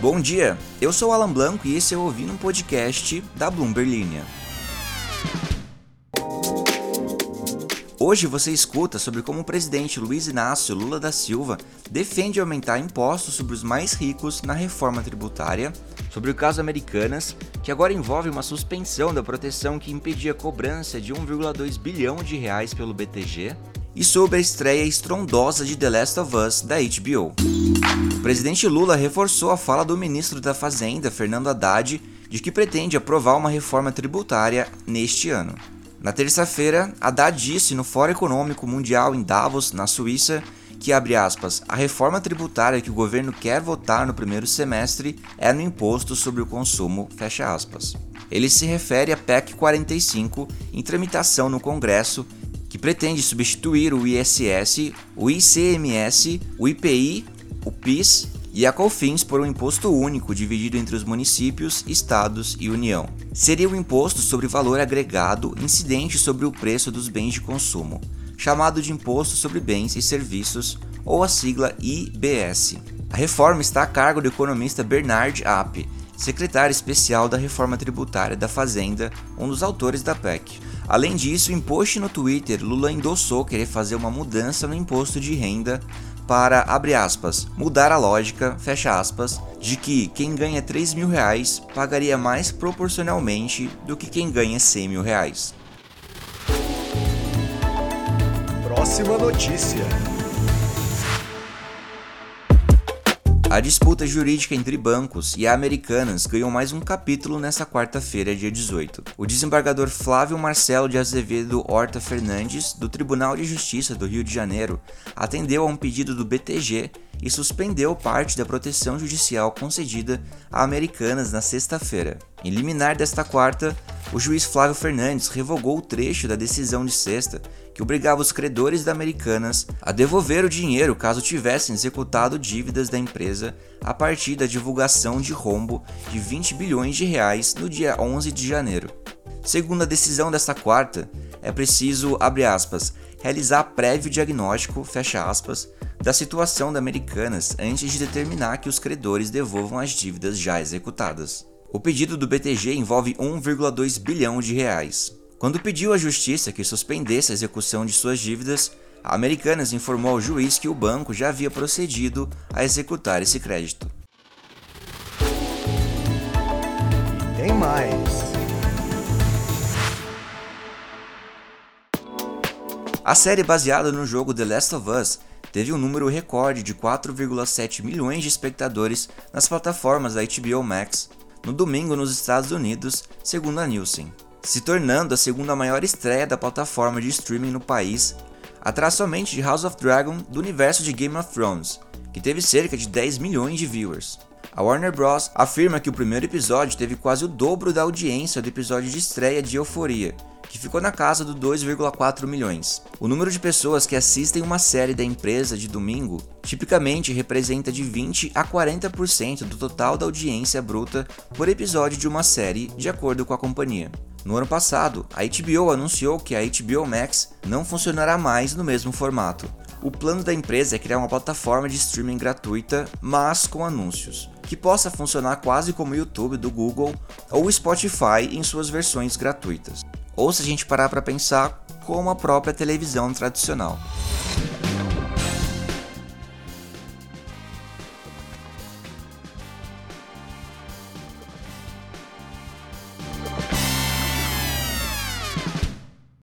Bom dia, eu sou Alan Blanco e esse é o Ouvindo um Podcast da Bloomberg Linha. Hoje você escuta sobre como o presidente Luiz Inácio Lula da Silva defende aumentar impostos sobre os mais ricos na reforma tributária, sobre o caso Americanas, que agora envolve uma suspensão da proteção que impedia a cobrança de 1,2 bilhão de reais pelo BTG, e sobre a estreia estrondosa de The Last of Us da HBO. O presidente Lula reforçou a fala do ministro da Fazenda, Fernando Haddad, de que pretende aprovar uma reforma tributária neste ano. Na terça-feira, Haddad disse no Fórum Econômico Mundial em Davos, na Suíça, que abre aspas, a reforma tributária que o governo quer votar no primeiro semestre é no imposto sobre o consumo, fecha aspas. Ele se refere à PEC 45 em tramitação no Congresso, que pretende substituir o ISS, o ICMS, o IPI, o PIS e a COFINS por um imposto único dividido entre os municípios, estados e União. Seria o imposto sobre valor agregado incidente sobre o preço dos bens de consumo, chamado de Imposto sobre Bens e Serviços, ou a sigla IBS. A reforma está a cargo do economista Bernard App, secretário especial da Reforma Tributária da Fazenda, um dos autores da PEC. Além disso, em post no Twitter, Lula endossou querer fazer uma mudança no imposto de renda para, abre aspas, mudar a lógica, fecha aspas, de que quem ganha 3 mil reais pagaria mais proporcionalmente do que quem ganha 100 mil reais. Próxima notícia. A disputa jurídica entre bancos e Americanas ganhou mais um capítulo nesta quarta-feira, dia 18. O desembargador Flávio Marcelo de Azevedo Horta Fernandes, do Tribunal de Justiça do Rio de Janeiro, atendeu a um pedido do BTG e suspendeu parte da proteção judicial concedida a Americanas na sexta-feira. Em liminar desta quarta, o juiz Flávio Fernandes revogou o trecho da decisão de sexta que obrigava os credores da Americanas a devolver o dinheiro caso tivessem executado dívidas da empresa a partir da divulgação de rombo de 20 bilhões de reais no dia 11 de janeiro. Segundo a decisão desta quarta, é preciso, aspas, realizar prévio diagnóstico, aspas, da situação da Americanas antes de determinar que os credores devolvam as dívidas já executadas. O pedido do BTG envolve 1,2 bilhão de reais. Quando pediu à justiça que suspendesse a execução de suas dívidas, a Americanas informou ao juiz que o banco já havia procedido a executar esse crédito. Tem mais. A série baseada no jogo The Last of Us teve um número recorde de 4,7 milhões de espectadores nas plataformas da HBO Max no domingo nos Estados Unidos, segundo a Nielsen se tornando a segunda maior estreia da plataforma de streaming no país, atrás somente de House of Dragon do universo de Game of Thrones, que teve cerca de 10 milhões de viewers. A Warner Bros. afirma que o primeiro episódio teve quase o dobro da audiência do episódio de estreia de Euforia, que ficou na casa do 2,4 milhões. O número de pessoas que assistem uma série da empresa de domingo tipicamente representa de 20 a 40% do total da audiência bruta por episódio de uma série, de acordo com a companhia. No ano passado, a HBO anunciou que a HBO Max não funcionará mais no mesmo formato. O plano da empresa é criar uma plataforma de streaming gratuita, mas com anúncios, que possa funcionar quase como o YouTube do Google ou o Spotify em suas versões gratuitas. Ou se a gente parar para pensar, como a própria televisão tradicional.